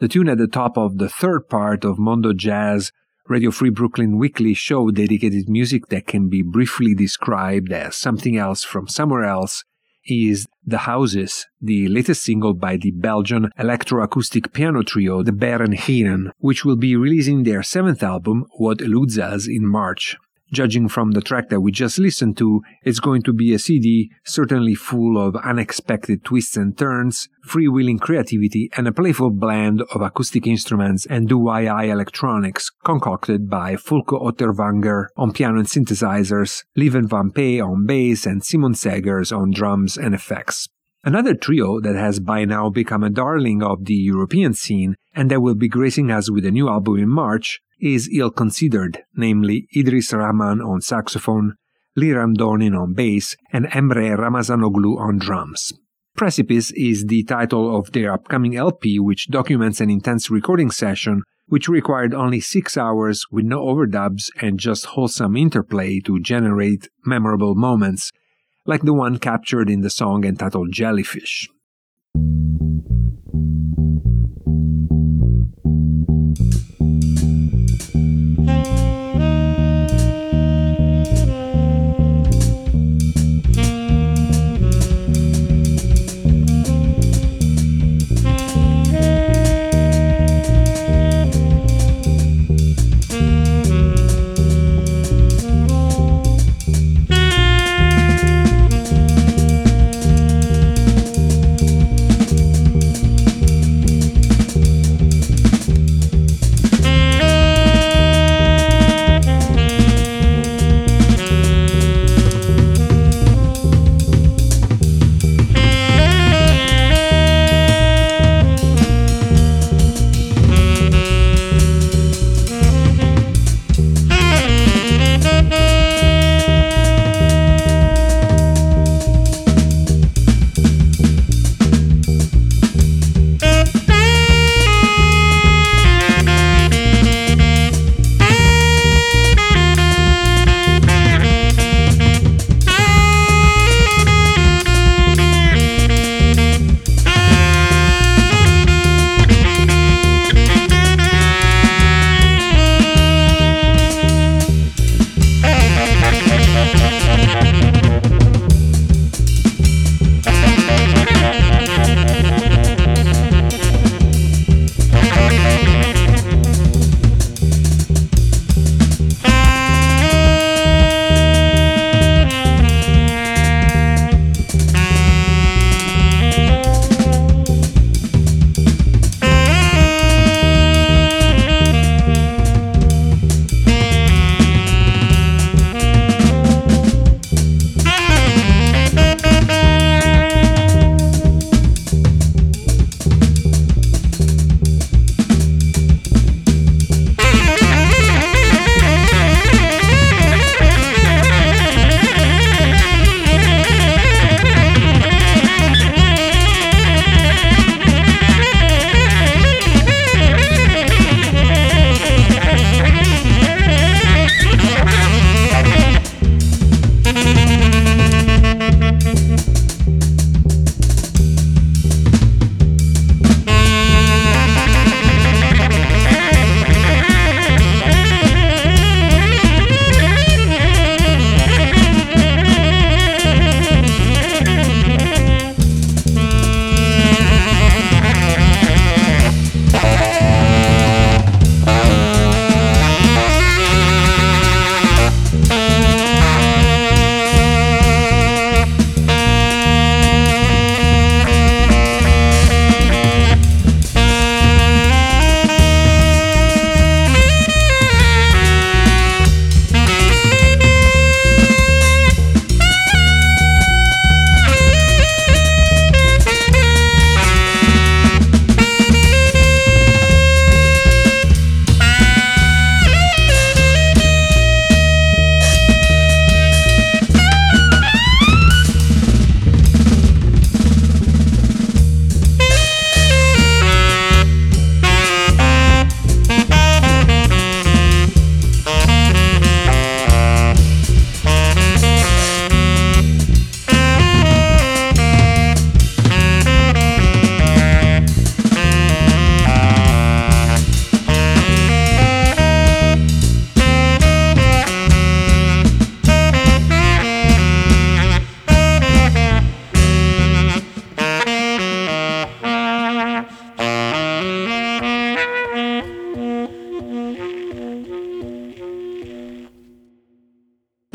The tune at the top of the third part of Mondo Jazz Radio Free Brooklyn weekly show dedicated music that can be briefly described as something else from somewhere else is The Houses, the latest single by the Belgian electroacoustic piano trio the Beren Gieren, which will be releasing their seventh album, What Eludes Us, in March. Judging from the track that we just listened to, it's going to be a CD certainly full of unexpected twists and turns, freewheeling creativity, and a playful blend of acoustic instruments and DIY electronics concocted by Fulco Otterwanger on piano and synthesizers, Lieven van Pee on bass, and Simon Segers on drums and effects. Another trio that has by now become a darling of the European scene and that will be gracing us with a new album in March is ill considered, namely Idris Rahman on saxophone, Liran Donin on bass, and Emre Ramazanoglu on drums. Precipice is the title of their upcoming LP, which documents an intense recording session which required only six hours with no overdubs and just wholesome interplay to generate memorable moments, like the one captured in the song entitled Jellyfish.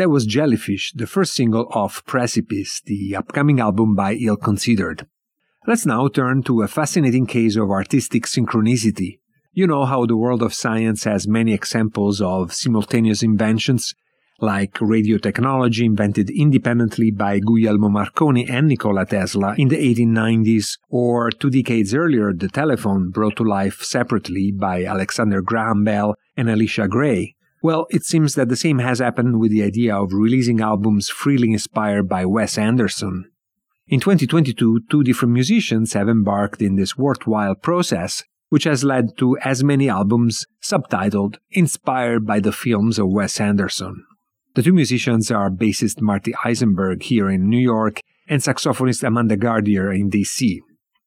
That was Jellyfish, the first single off Precipice, the upcoming album by Ill Considered. Let's now turn to a fascinating case of artistic synchronicity. You know how the world of science has many examples of simultaneous inventions, like radio technology invented independently by Guglielmo Marconi and Nikola Tesla in the 1890s, or two decades earlier, the telephone brought to life separately by Alexander Graham Bell and Elisha Gray. Well, it seems that the same has happened with the idea of releasing albums freely inspired by Wes Anderson. In 2022, two different musicians have embarked in this worthwhile process, which has led to as many albums subtitled Inspired by the Films of Wes Anderson. The two musicians are bassist Marty Isenberg here in New York and saxophonist Amanda Gardier in DC.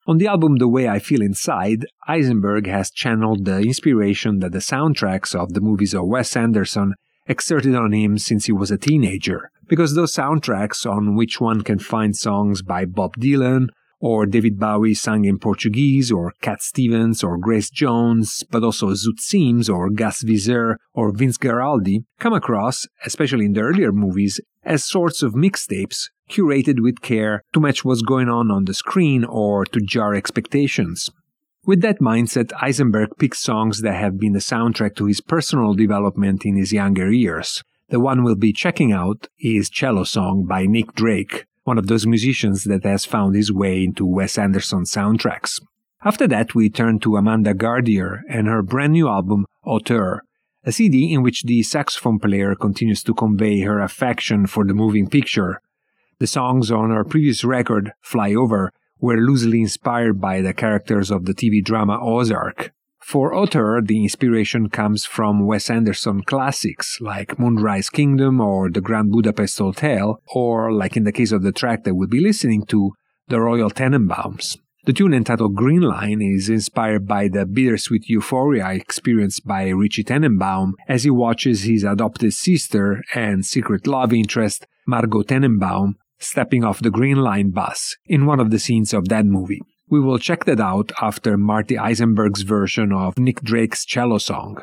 On the album The Way I Feel Inside, Isenberg has channeled the inspiration that the soundtracks of the movies of Wes Anderson exerted on him since he was a teenager, because those soundtracks, on which one can find songs by Bob Dylan, or David Bowie sung in Portuguese, or Cat Stevens, or Grace Jones, but also Zoot Sims, or Gus Viseur, or Vince Guaraldi, come across, especially in the earlier movies, as sorts of mixtapes curated with care to match what's going on on the screen or to jar expectations. With that mindset, Isenberg picks songs that have been the soundtrack to his personal development in his younger years. The one we'll be checking out is Cello Song by Nick Drake, one of those musicians that has found his way into Wes Anderson soundtracks. After that, we turn to Amanda Gardier and her brand new album, Auteur, a CD in which the saxophone player continues to convey her affection for the moving picture. The songs on her previous record, Fly Over, were loosely inspired by the characters of the TV drama Ozark. For Auteur, the inspiration comes from Wes Anderson classics like Moonrise Kingdom or The Grand Budapest Hotel, or, like in the case of the track that we'll be listening to, The Royal Tenenbaums. The tune entitled Green Line is inspired by the bittersweet euphoria experienced by Richie Tenenbaum as he watches his adopted sister and secret love interest, Margot Tenenbaum, stepping off the Green Line bus in one of the scenes of that movie. We will check that out after Marty Isenberg's version of Nick Drake's cello song.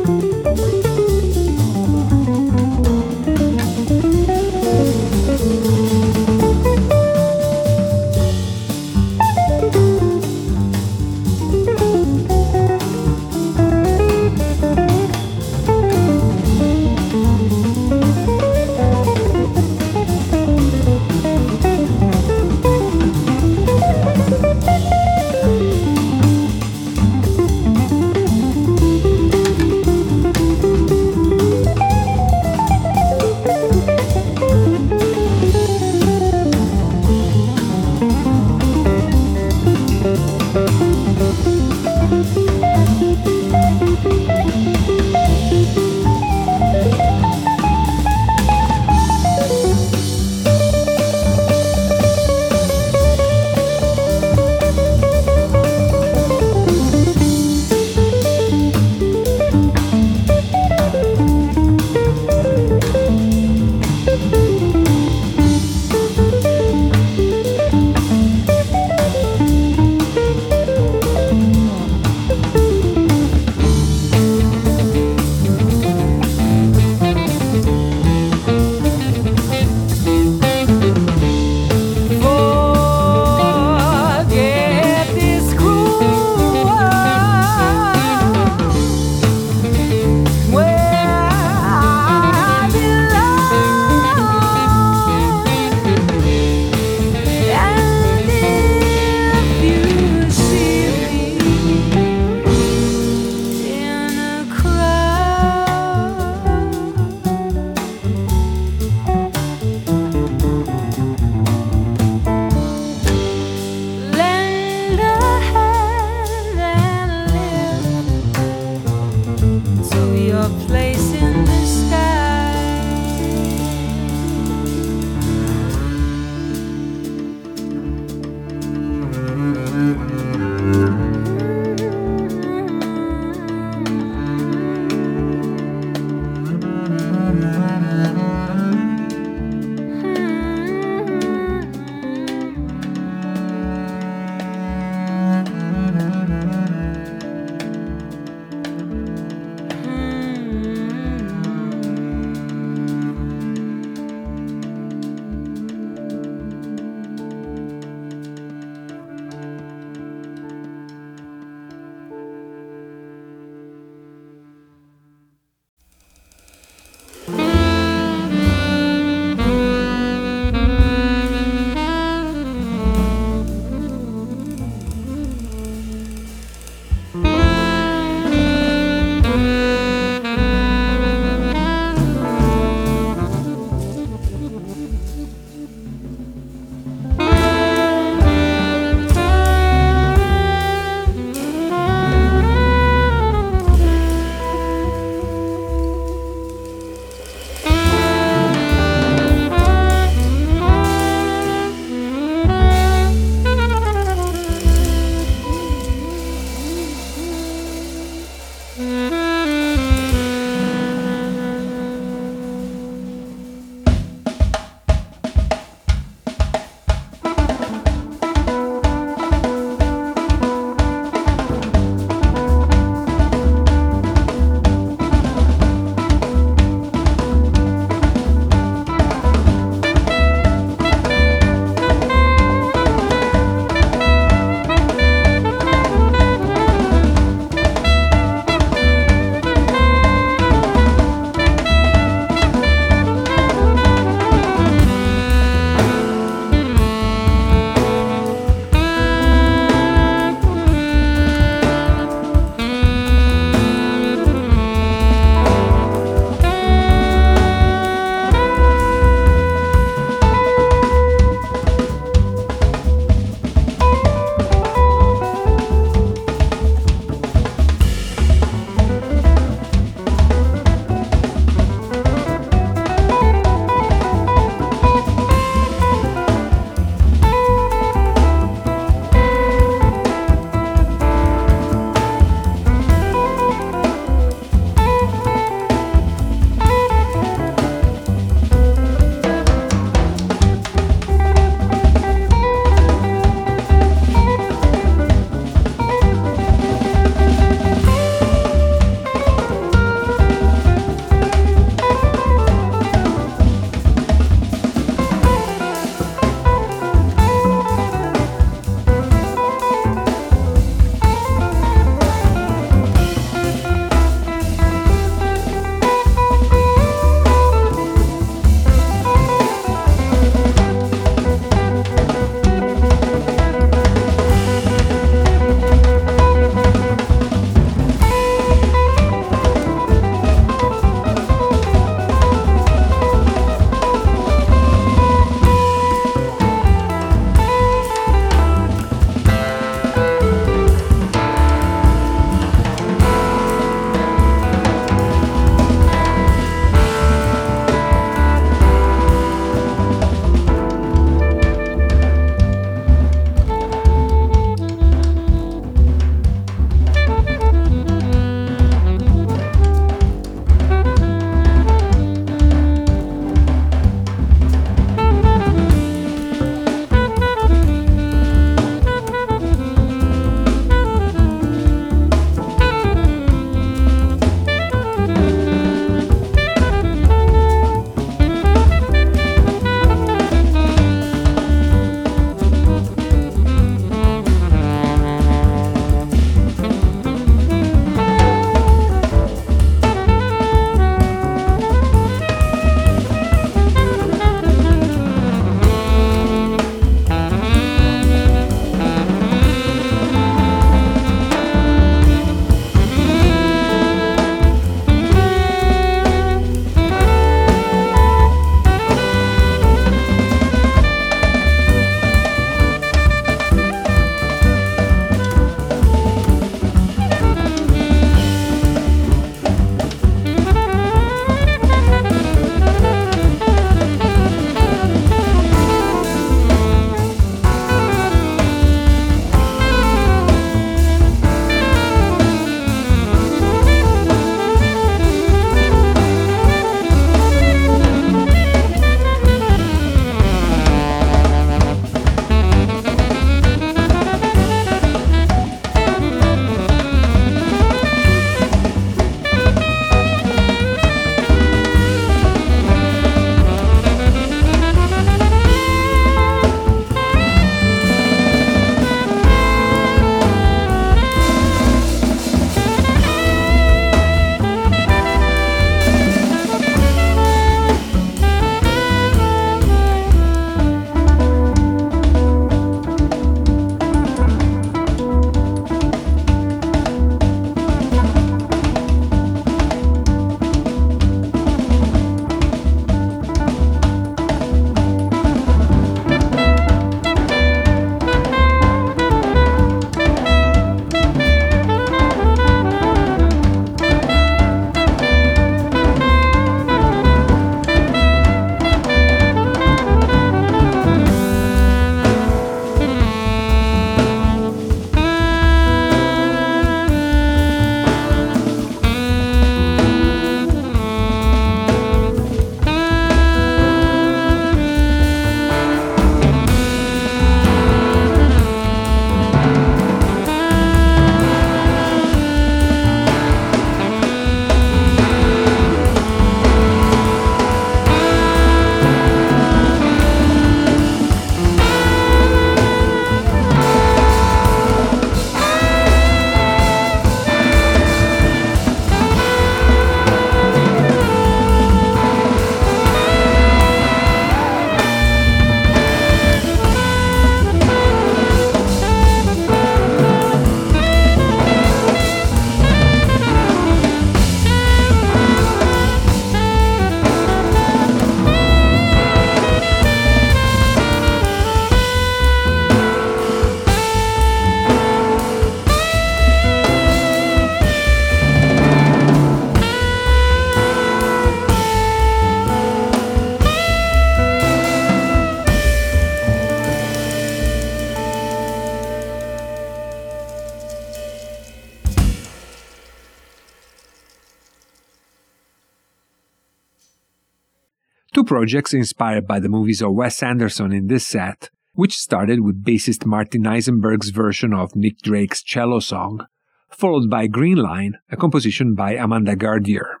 Projects inspired by the movies of Wes Anderson in this set, which started with bassist Martin Isenberg's version of Nick Drake's cello song, followed by Green Line, a composition by Amanda Gardier.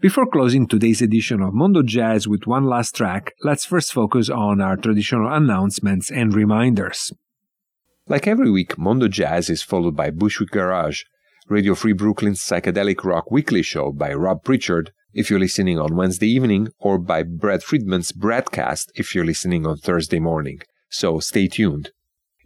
Before closing today's edition of Mondo Jazz with one last track, let's first focus on our traditional announcements and reminders. Like every week, Mondo Jazz is followed by Bushwick Garage, Radio Free Brooklyn's psychedelic rock weekly show by Rob Pritchard, if you're listening on Wednesday evening, or by Brad Friedman's broadcast if you're listening on Thursday morning. So stay tuned.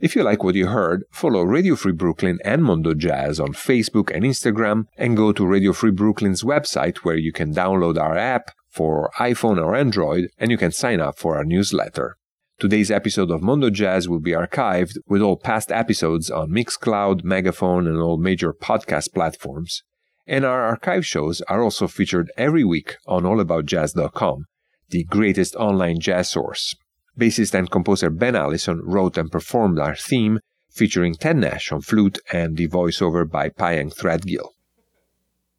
If you like what you heard, follow Radio Free Brooklyn and Mondo Jazz on Facebook and Instagram, and go to Radio Free Brooklyn's website where you can download our app for iPhone or Android and you can sign up for our newsletter. Today's episode of Mondo Jazz will be archived with all past episodes on Mixcloud, Megaphone, and all major podcast platforms. And our archive shows are also featured every week on allaboutjazz.com, the greatest online jazz source. Bassist and composer Ben Allison wrote and performed our theme, featuring Ted Nash on flute and the voiceover by Pyeng Threadgill.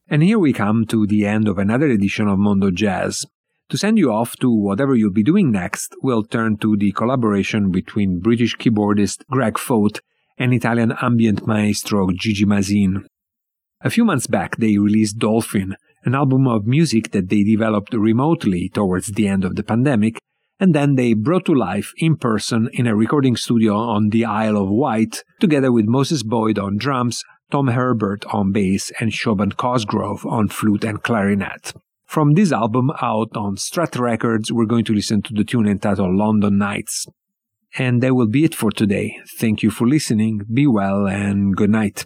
And here we come to the end of another edition of Mondo Jazz. To send you off to whatever you'll be doing next, we'll turn to the collaboration between British keyboardist Greg Foat and Italian ambient maestro Gigi Masin. A few months back, they released Dolphin, an album of music that they developed remotely towards the end of the pandemic and then they brought to life in person in a recording studio on the Isle of Wight, together with Moses Boyd on drums, Tom Herbert on bass, and Siobhan Cosgrove on flute and clarinet. From this album out on Strut Records, we're going to listen to the tune entitled London Nights. And that will be it for today. Thank you for listening, be well, and good night.